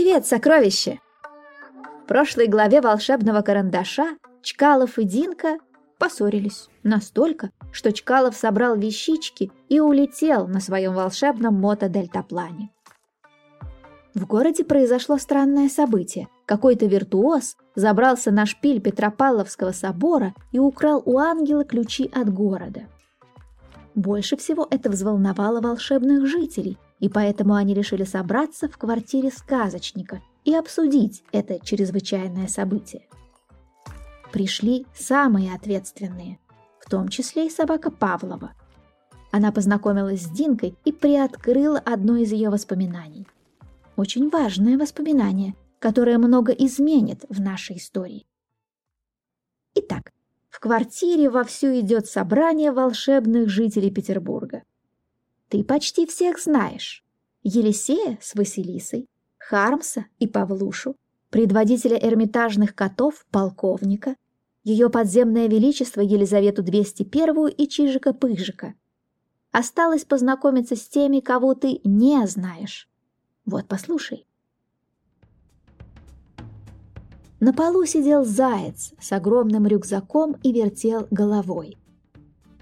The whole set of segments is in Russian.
Привет, сокровище! В прошлой главе волшебного карандаша Чкалов и Динка поссорились настолько, что Чкалов собрал вещички и улетел на своем волшебном мотодельтаплане. В городе произошло странное событие. Какой-то виртуоз забрался на шпиль Петропавловского собора и украл у ангела ключи от города. Больше всего это взволновало волшебных жителей, и поэтому они решили собраться в квартире сказочника и обсудить это чрезвычайное событие. Пришли самые ответственные, в том числе и собака Павлова. Она познакомилась с Динкой и приоткрыла одно из ее воспоминаний – очень важное воспоминание, которое много изменит в нашей истории. Итак, в квартире вовсю идет собрание волшебных жителей Петербурга. Ты почти всех знаешь. Елисея с Василисой, Хармса и Павлушу, предводителя эрмитажных котов, полковника, ее подземное величество Елизавету 201 и Чижика-Пыжика. Осталось познакомиться с теми, кого ты не знаешь. Вот, послушай. На полу сидел заяц с огромным рюкзаком и вертел головой.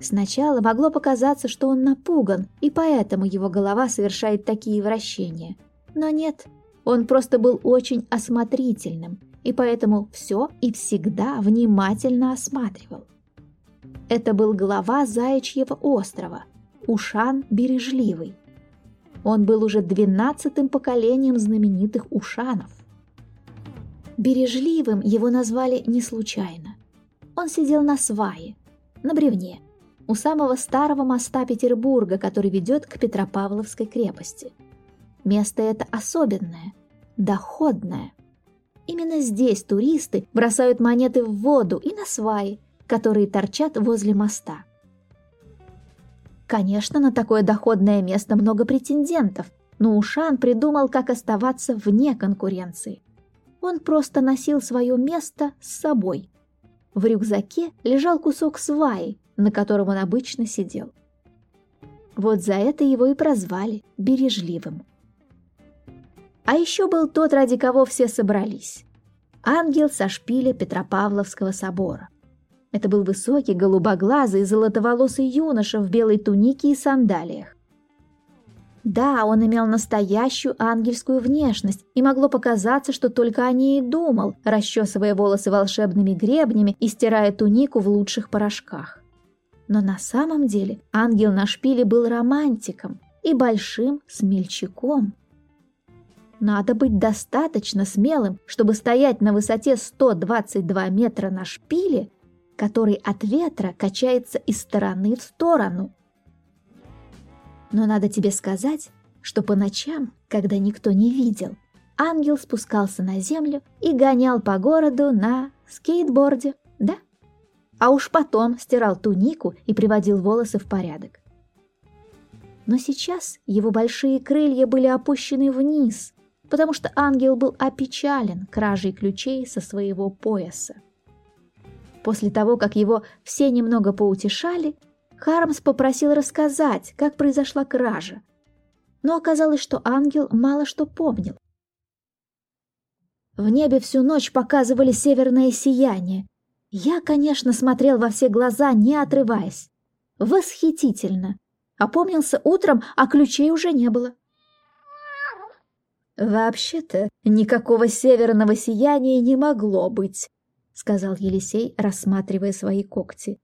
Сначала могло показаться, что он напуган, и поэтому его голова совершает такие вращения. Но нет, он просто был очень осмотрительным, и поэтому все и всегда внимательно осматривал. Это был глава Заячьего острова, Ушан Бережливый, он был уже двенадцатым поколением знаменитых ушанов. Бережливым его назвали не случайно. Он сидел на свае, на бревне, у самого старого моста Петербурга, который ведет к Петропавловской крепости. Место это особенное, доходное. Именно здесь туристы бросают монеты в воду и на сваи, которые торчат возле моста. Конечно, на такое доходное место много претендентов, но Ушан придумал, как оставаться вне конкуренции. Он просто носил свое место с собой. В рюкзаке лежал кусок сваи, на котором он обычно сидел. Вот за это его и прозвали бережливым. А еще был тот, ради кого все собрались. Ангел со шпиля Петропавловского собора. Это был высокий, голубоглазый, золотоволосый юноша в белой тунике и сандалиях. Да, он имел настоящую ангельскую внешность, и могло показаться, что только о ней и думал, расчесывая волосы волшебными гребнями и стирая тунику в лучших порошках. Но на самом деле ангел на шпиле был романтиком и большим смельчаком. Надо быть достаточно смелым, чтобы стоять на высоте 122 метра на шпиле который от ветра качается из стороны в сторону. Но надо тебе сказать, что по ночам, когда никто не видел, ангел спускался на землю и гонял по городу на скейтборде, да? А уж потом стирал тунику и приводил волосы в порядок. Но сейчас его большие крылья были опущены вниз, потому что ангел был опечален кражей ключей со своего пояса. После того, как его все немного поутешали, Хармс попросил рассказать, как произошла кража. Но оказалось, что ангел мало что помнил. В небе всю ночь показывали северное сияние. Я, конечно, смотрел во все глаза, не отрываясь. Восхитительно. Опомнился утром, а ключей уже не было. Вообще-то, никакого северного сияния не могло быть, сказал Елисей, рассматривая свои когти.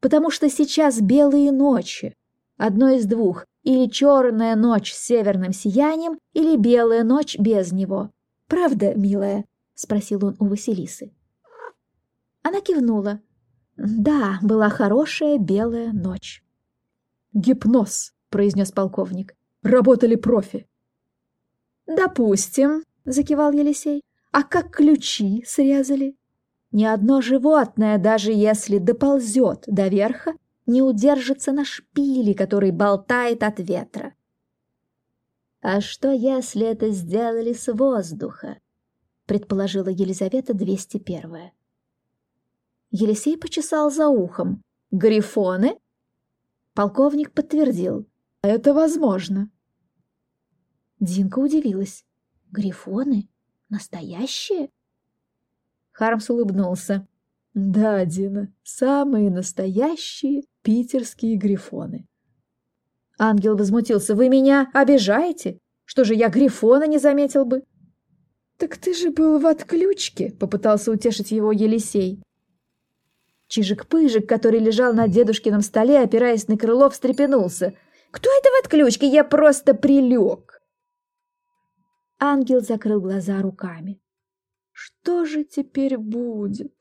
«Потому что сейчас белые ночи. Одно из двух. Или черная ночь с северным сиянием, или белая ночь без него. Правда, милая?» — спросил он у Василисы. Она кивнула. «Да, была хорошая белая ночь». «Гипноз», — произнес полковник. «Работали профи». «Допустим», — закивал Елисей. «А как ключи срезали?» Ни одно животное, даже если доползет до верха, не удержится на шпиле, который болтает от ветра. «А что, если это сделали с воздуха?» — предположила Елизавета 201. Елисей почесал за ухом. «Грифоны?» Полковник подтвердил. «Это возможно». Динка удивилась. «Грифоны? Настоящие? Хармс улыбнулся. Да, Дина, самые настоящие питерские грифоны. Ангел возмутился. Вы меня обижаете? Что же, я грифона не заметил бы? Так ты же был в отключке, попытался утешить его Елисей. Чижик-пыжик, который лежал на дедушкином столе, опираясь на крыло, встрепенулся. «Кто это в отключке? Я просто прилег!» Ангел закрыл глаза руками. «Что же теперь будет?»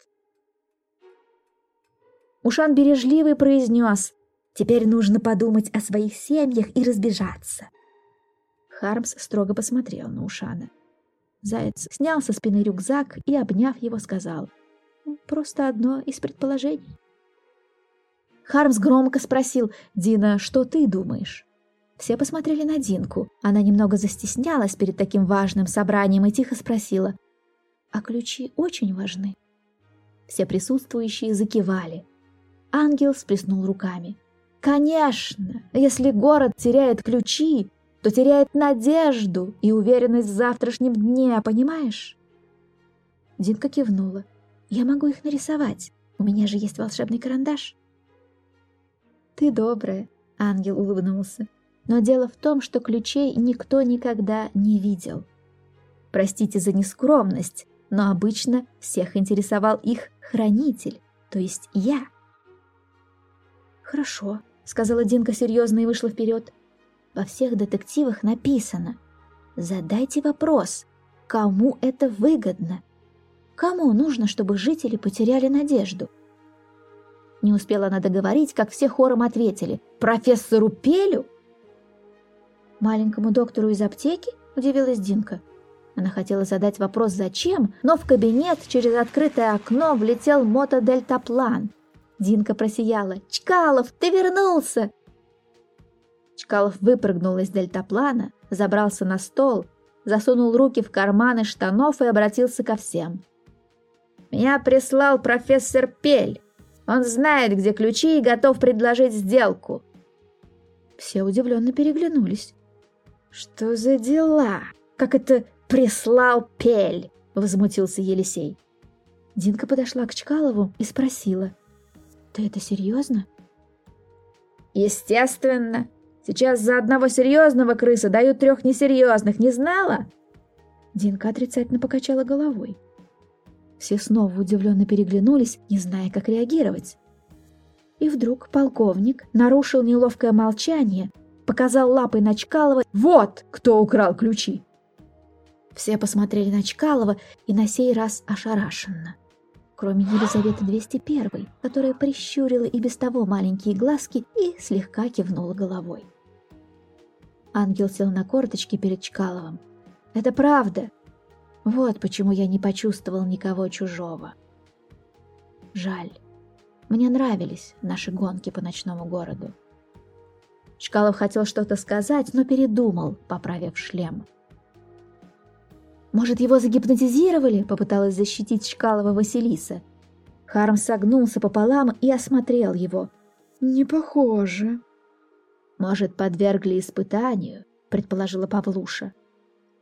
Ушан бережливый произнес, «Теперь нужно подумать о своих семьях и разбежаться». Хармс строго посмотрел на Ушана. Заяц снял со спины рюкзак и, обняв его, сказал, «Просто одно из предположений». Хармс громко спросил, «Дина, что ты думаешь?» Все посмотрели на Динку. Она немного застеснялась перед таким важным собранием и тихо спросила, «А ключи очень важны?» Все присутствующие закивали. Ангел сплеснул руками. «Конечно! Если город теряет ключи, то теряет надежду и уверенность в завтрашнем дне, понимаешь?» Динка кивнула. «Я могу их нарисовать. У меня же есть волшебный карандаш». «Ты добрая», — ангел улыбнулся. «Но дело в том, что ключей никто никогда не видел. Простите за нескромность, но обычно всех интересовал их хранитель, то есть я». «Хорошо», — сказала Динка серьезно и вышла вперед. «Во всех детективах написано. Задайте вопрос, кому это выгодно? Кому нужно, чтобы жители потеряли надежду?» Не успела она договорить, как все хором ответили. «Профессору Пелю?» «Маленькому доктору из аптеки?» – удивилась Динка. Она хотела задать вопрос «зачем?», но в кабинет через открытое окно влетел мотодельтаплан – Динка просияла. «Чкалов, ты вернулся!» Чкалов выпрыгнул из дельтаплана, забрался на стол, засунул руки в карманы штанов и обратился ко всем. «Меня прислал профессор Пель. Он знает, где ключи и готов предложить сделку». Все удивленно переглянулись. «Что за дела? Как это прислал Пель?» — возмутился Елисей. Динка подошла к Чкалову и спросила. Ты это серьезно? Естественно. Сейчас за одного серьезного крыса дают трех несерьезных, не знала? Динка отрицательно покачала головой. Все снова удивленно переглянулись, не зная, как реагировать. И вдруг полковник нарушил неловкое молчание, показал лапой на Чкалова «Вот кто украл ключи!» Все посмотрели на Чкалова и на сей раз ошарашенно кроме Елизаветы 201, которая прищурила и без того маленькие глазки и слегка кивнула головой. Ангел сел на корточки перед Чкаловым. «Это правда. Вот почему я не почувствовал никого чужого. Жаль. Мне нравились наши гонки по ночному городу». Чкалов хотел что-то сказать, но передумал, поправив шлем. «Может, его загипнотизировали?» — попыталась защитить Чкалова Василиса. Харм согнулся пополам и осмотрел его. «Не похоже». «Может, подвергли испытанию?» — предположила Павлуша.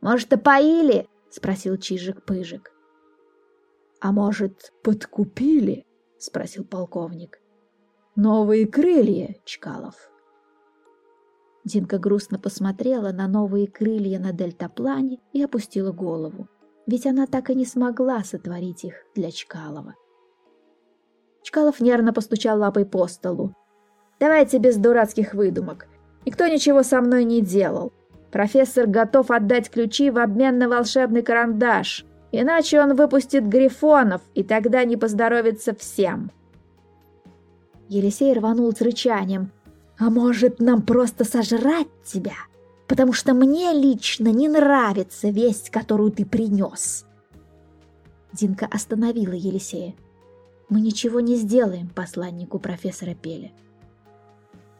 «Может, опоили?» — спросил Чижик-Пыжик. «А может, подкупили?» — спросил полковник. «Новые крылья, Чкалов». Динка грустно посмотрела на новые крылья на дельтаплане и опустила голову. Ведь она так и не смогла сотворить их для Чкалова. Чкалов нервно постучал лапой по столу. «Давайте без дурацких выдумок. Никто ничего со мной не делал. Профессор готов отдать ключи в обмен на волшебный карандаш. Иначе он выпустит грифонов, и тогда не поздоровится всем». Елисей рванул с рычанием – а может, нам просто сожрать тебя? Потому что мне лично не нравится весть, которую ты принес. Динка остановила Елисея. Мы ничего не сделаем посланнику профессора Пеля.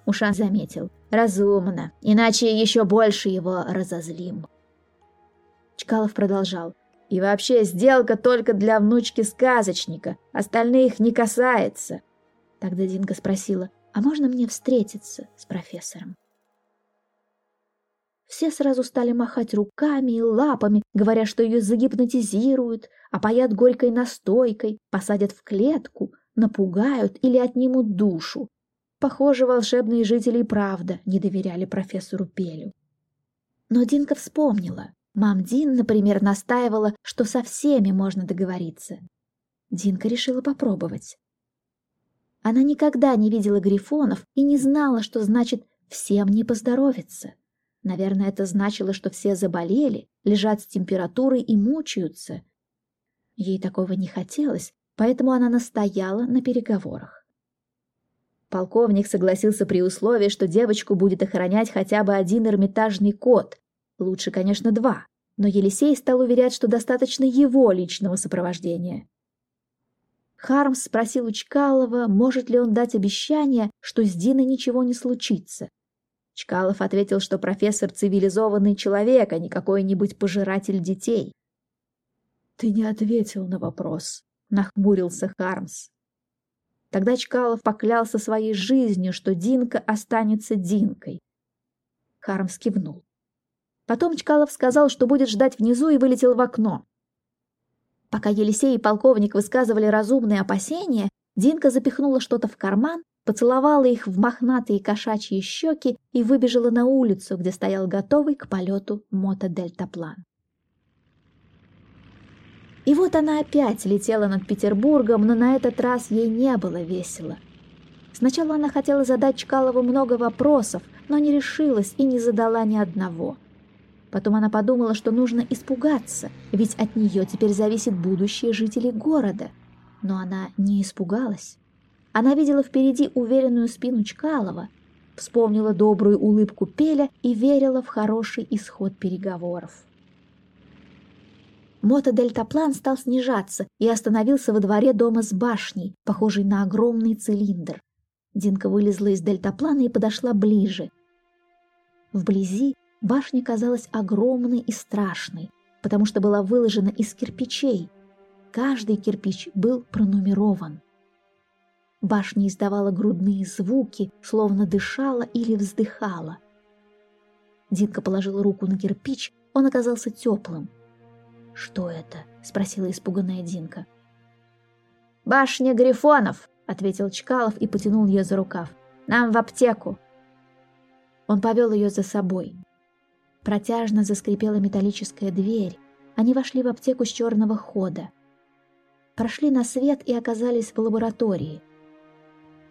Ушан заметил. Разумно, иначе еще больше его разозлим. Чкалов продолжал. И вообще, сделка только для внучки сказочника, остальных не касается. Тогда Динка спросила, а можно мне встретиться с профессором? Все сразу стали махать руками и лапами, говоря, что ее загипнотизируют, опоят горькой настойкой, посадят в клетку, напугают или отнимут душу. Похоже, волшебные жители и правда не доверяли профессору Пелю. Но Динка вспомнила. Мам Дин, например, настаивала, что со всеми можно договориться. Динка решила попробовать. Она никогда не видела грифонов и не знала, что значит «всем не поздоровится». Наверное, это значило, что все заболели, лежат с температурой и мучаются. Ей такого не хотелось, поэтому она настояла на переговорах. Полковник согласился при условии, что девочку будет охранять хотя бы один эрмитажный кот. Лучше, конечно, два. Но Елисей стал уверять, что достаточно его личного сопровождения. Хармс спросил у Чкалова, может ли он дать обещание, что с Диной ничего не случится. Чкалов ответил, что профессор цивилизованный человек, а не какой-нибудь пожиратель детей. «Ты не ответил на вопрос», — нахмурился Хармс. Тогда Чкалов поклялся своей жизнью, что Динка останется Динкой. Хармс кивнул. Потом Чкалов сказал, что будет ждать внизу, и вылетел в окно. Пока Елисей и полковник высказывали разумные опасения, Динка запихнула что-то в карман поцеловала их в мохнатые кошачьи щеки и выбежала на улицу, где стоял готовый к полету мотодельтаплан. И вот она опять летела над Петербургом, но на этот раз ей не было весело. Сначала она хотела задать Чкалову много вопросов, но не решилась и не задала ни одного. Потом она подумала, что нужно испугаться, ведь от нее теперь зависит будущее жителей города. Но она не испугалась. Она видела впереди уверенную спину Чкалова, вспомнила добрую улыбку Пеля и верила в хороший исход переговоров. Мотодельтаплан стал снижаться и остановился во дворе дома с башней, похожей на огромный цилиндр. Динка вылезла из дельтаплана и подошла ближе. Вблизи башня казалась огромной и страшной, потому что была выложена из кирпичей. Каждый кирпич был пронумерован. Башня издавала грудные звуки, словно дышала или вздыхала. Динка положила руку на кирпич, он оказался теплым. «Что это?» — спросила испуганная Динка. «Башня Грифонов!» — ответил Чкалов и потянул ее за рукав. «Нам в аптеку!» Он повел ее за собой. Протяжно заскрипела металлическая дверь. Они вошли в аптеку с черного хода. Прошли на свет и оказались в лаборатории —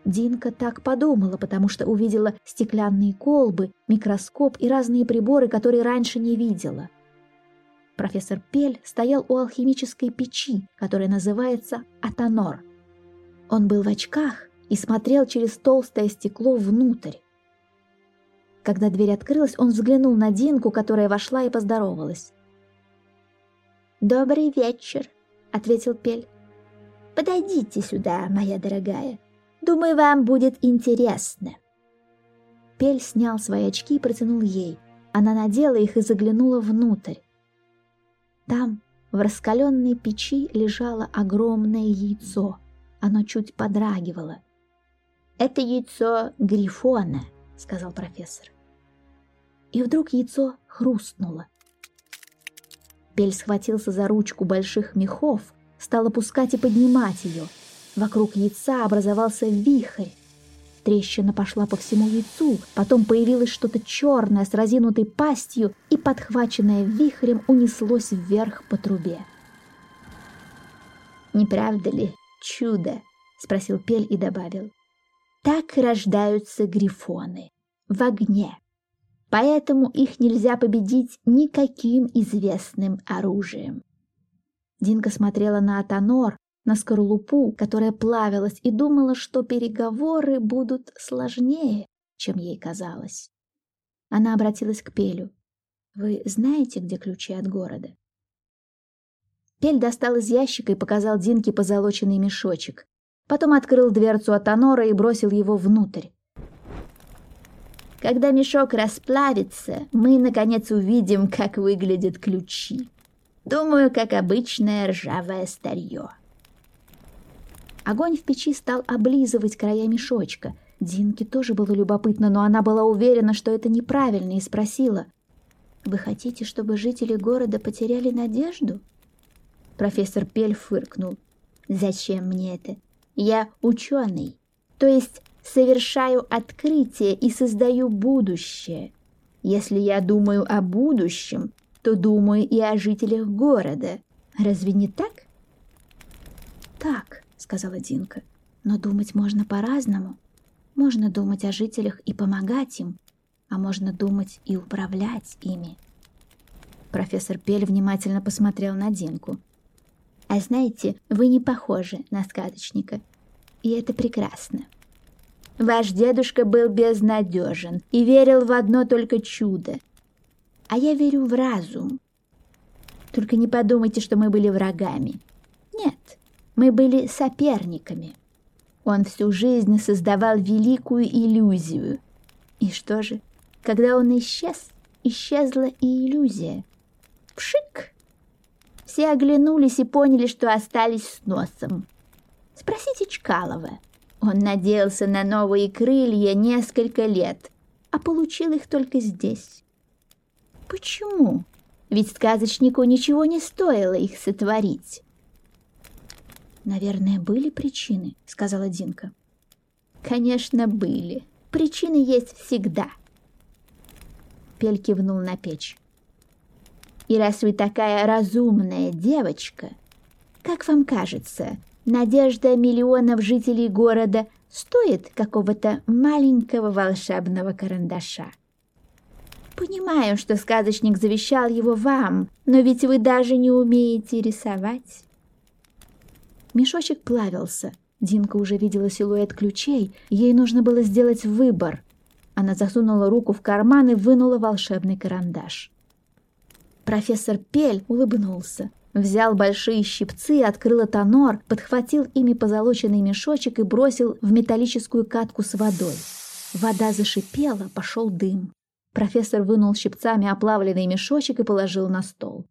Динка так подумала, потому что увидела стеклянные колбы, микроскоп и разные приборы, которые раньше не видела. Профессор Пель стоял у алхимической печи, которая называется Атонор. Он был в очках и смотрел через толстое стекло внутрь. Когда дверь открылась, он взглянул на Динку, которая вошла и поздоровалась. «Добрый вечер», — ответил Пель. «Подойдите сюда, моя дорогая. Думаю, вам будет интересно». Пель снял свои очки и протянул ей. Она надела их и заглянула внутрь. Там, в раскаленной печи, лежало огромное яйцо. Оно чуть подрагивало. «Это яйцо Грифона», — сказал профессор. И вдруг яйцо хрустнуло. Пель схватился за ручку больших мехов, стал опускать и поднимать ее — Вокруг яйца образовался вихрь. Трещина пошла по всему яйцу, потом появилось что-то черное с разинутой пастью и, подхваченное вихрем, унеслось вверх по трубе. «Не правда ли чудо?» — спросил Пель и добавил. «Так рождаются грифоны. В огне. Поэтому их нельзя победить никаким известным оружием». Динка смотрела на Атонор, на скорлупу, которая плавилась, и думала, что переговоры будут сложнее, чем ей казалось. Она обратилась к Пелю. «Вы знаете, где ключи от города?» Пель достал из ящика и показал Динке позолоченный мешочек. Потом открыл дверцу от Анора и бросил его внутрь. Когда мешок расплавится, мы, наконец, увидим, как выглядят ключи. Думаю, как обычное ржавое старье. Огонь в печи стал облизывать края мешочка. Динке тоже было любопытно, но она была уверена, что это неправильно, и спросила. Вы хотите, чтобы жители города потеряли надежду? Профессор Пель фыркнул. Зачем мне это? Я ученый, то есть совершаю открытие и создаю будущее. Если я думаю о будущем, то думаю и о жителях города. Разве не так? Так, сказала Динка. Но думать можно по-разному. Можно думать о жителях и помогать им, а можно думать и управлять ими. Профессор Пель внимательно посмотрел на Динку. «А знаете, вы не похожи на сказочника, и это прекрасно. Ваш дедушка был безнадежен и верил в одно только чудо. А я верю в разум. Только не подумайте, что мы были врагами. Мы были соперниками. Он всю жизнь создавал великую иллюзию. И что же? Когда он исчез, исчезла и иллюзия. Пшик! Все оглянулись и поняли, что остались с носом. Спросите Чкалова. Он надеялся на новые крылья несколько лет, а получил их только здесь. Почему? Ведь сказочнику ничего не стоило их сотворить. «Наверное, были причины», — сказала Динка. «Конечно, были. Причины есть всегда». Пель кивнул на печь. «И раз вы такая разумная девочка, как вам кажется, надежда миллионов жителей города стоит какого-то маленького волшебного карандаша?» Понимаю, что сказочник завещал его вам, но ведь вы даже не умеете рисовать. Мешочек плавился. Динка уже видела силуэт ключей, ей нужно было сделать выбор. Она засунула руку в карман и вынула волшебный карандаш. Профессор Пель улыбнулся, взял большие щипцы, открыл тонор, подхватил ими позолоченный мешочек и бросил в металлическую катку с водой. Вода зашипела, пошел дым. Профессор вынул щипцами оплавленный мешочек и положил на стол.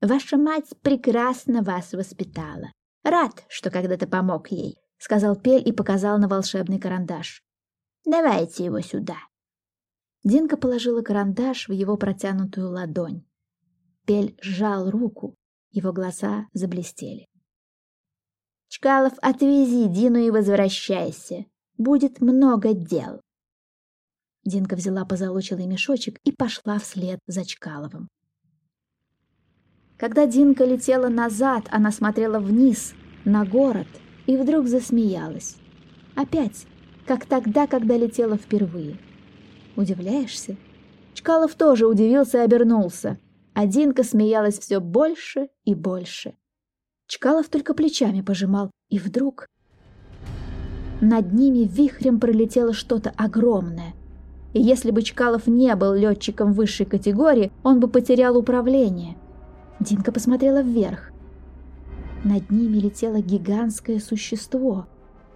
«Ваша мать прекрасно вас воспитала. Рад, что когда-то помог ей», — сказал Пель и показал на волшебный карандаш. «Давайте его сюда». Динка положила карандаш в его протянутую ладонь. Пель сжал руку, его глаза заблестели. «Чкалов, отвези Дину и возвращайся. Будет много дел». Динка взяла позолоченный мешочек и пошла вслед за Чкаловым. Когда Динка летела назад, она смотрела вниз, на город, и вдруг засмеялась. Опять, как тогда, когда летела впервые. Удивляешься? Чкалов тоже удивился и обернулся, а Динка смеялась все больше и больше. Чкалов только плечами пожимал, и вдруг... Над ними вихрем пролетело что-то огромное. И если бы Чкалов не был летчиком высшей категории, он бы потерял управление — Динка посмотрела вверх. Над ними летело гигантское существо.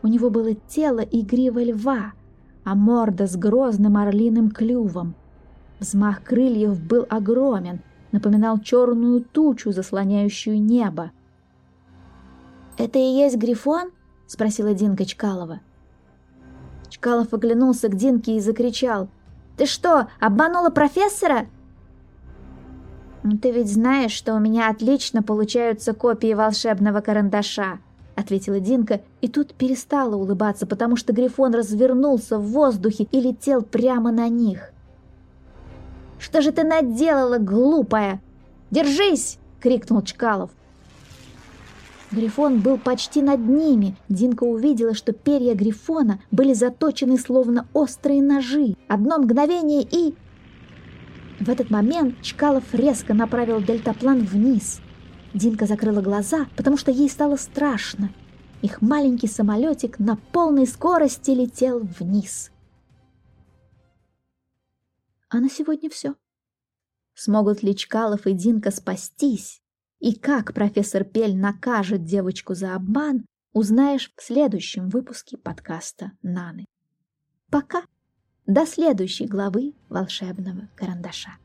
У него было тело игривого льва, а морда с грозным орлиным клювом. Взмах крыльев был огромен, напоминал черную тучу, заслоняющую небо. «Это и есть Грифон?» — спросила Динка Чкалова. Чкалов оглянулся к Динке и закричал. «Ты что, обманула профессора?» «Ты ведь знаешь, что у меня отлично получаются копии волшебного карандаша», — ответила Динка, и тут перестала улыбаться, потому что Грифон развернулся в воздухе и летел прямо на них. «Что же ты наделала, глупая? Держись!» — крикнул Чкалов. Грифон был почти над ними. Динка увидела, что перья Грифона были заточены словно острые ножи. Одно мгновение и... В этот момент Чкалов резко направил дельтаплан вниз. Динка закрыла глаза, потому что ей стало страшно. Их маленький самолетик на полной скорости летел вниз. А на сегодня все. Смогут ли Чкалов и Динка спастись? И как профессор Пель накажет девочку за обман, узнаешь в следующем выпуске подкаста «Наны». Пока! До следующей главы волшебного карандаша.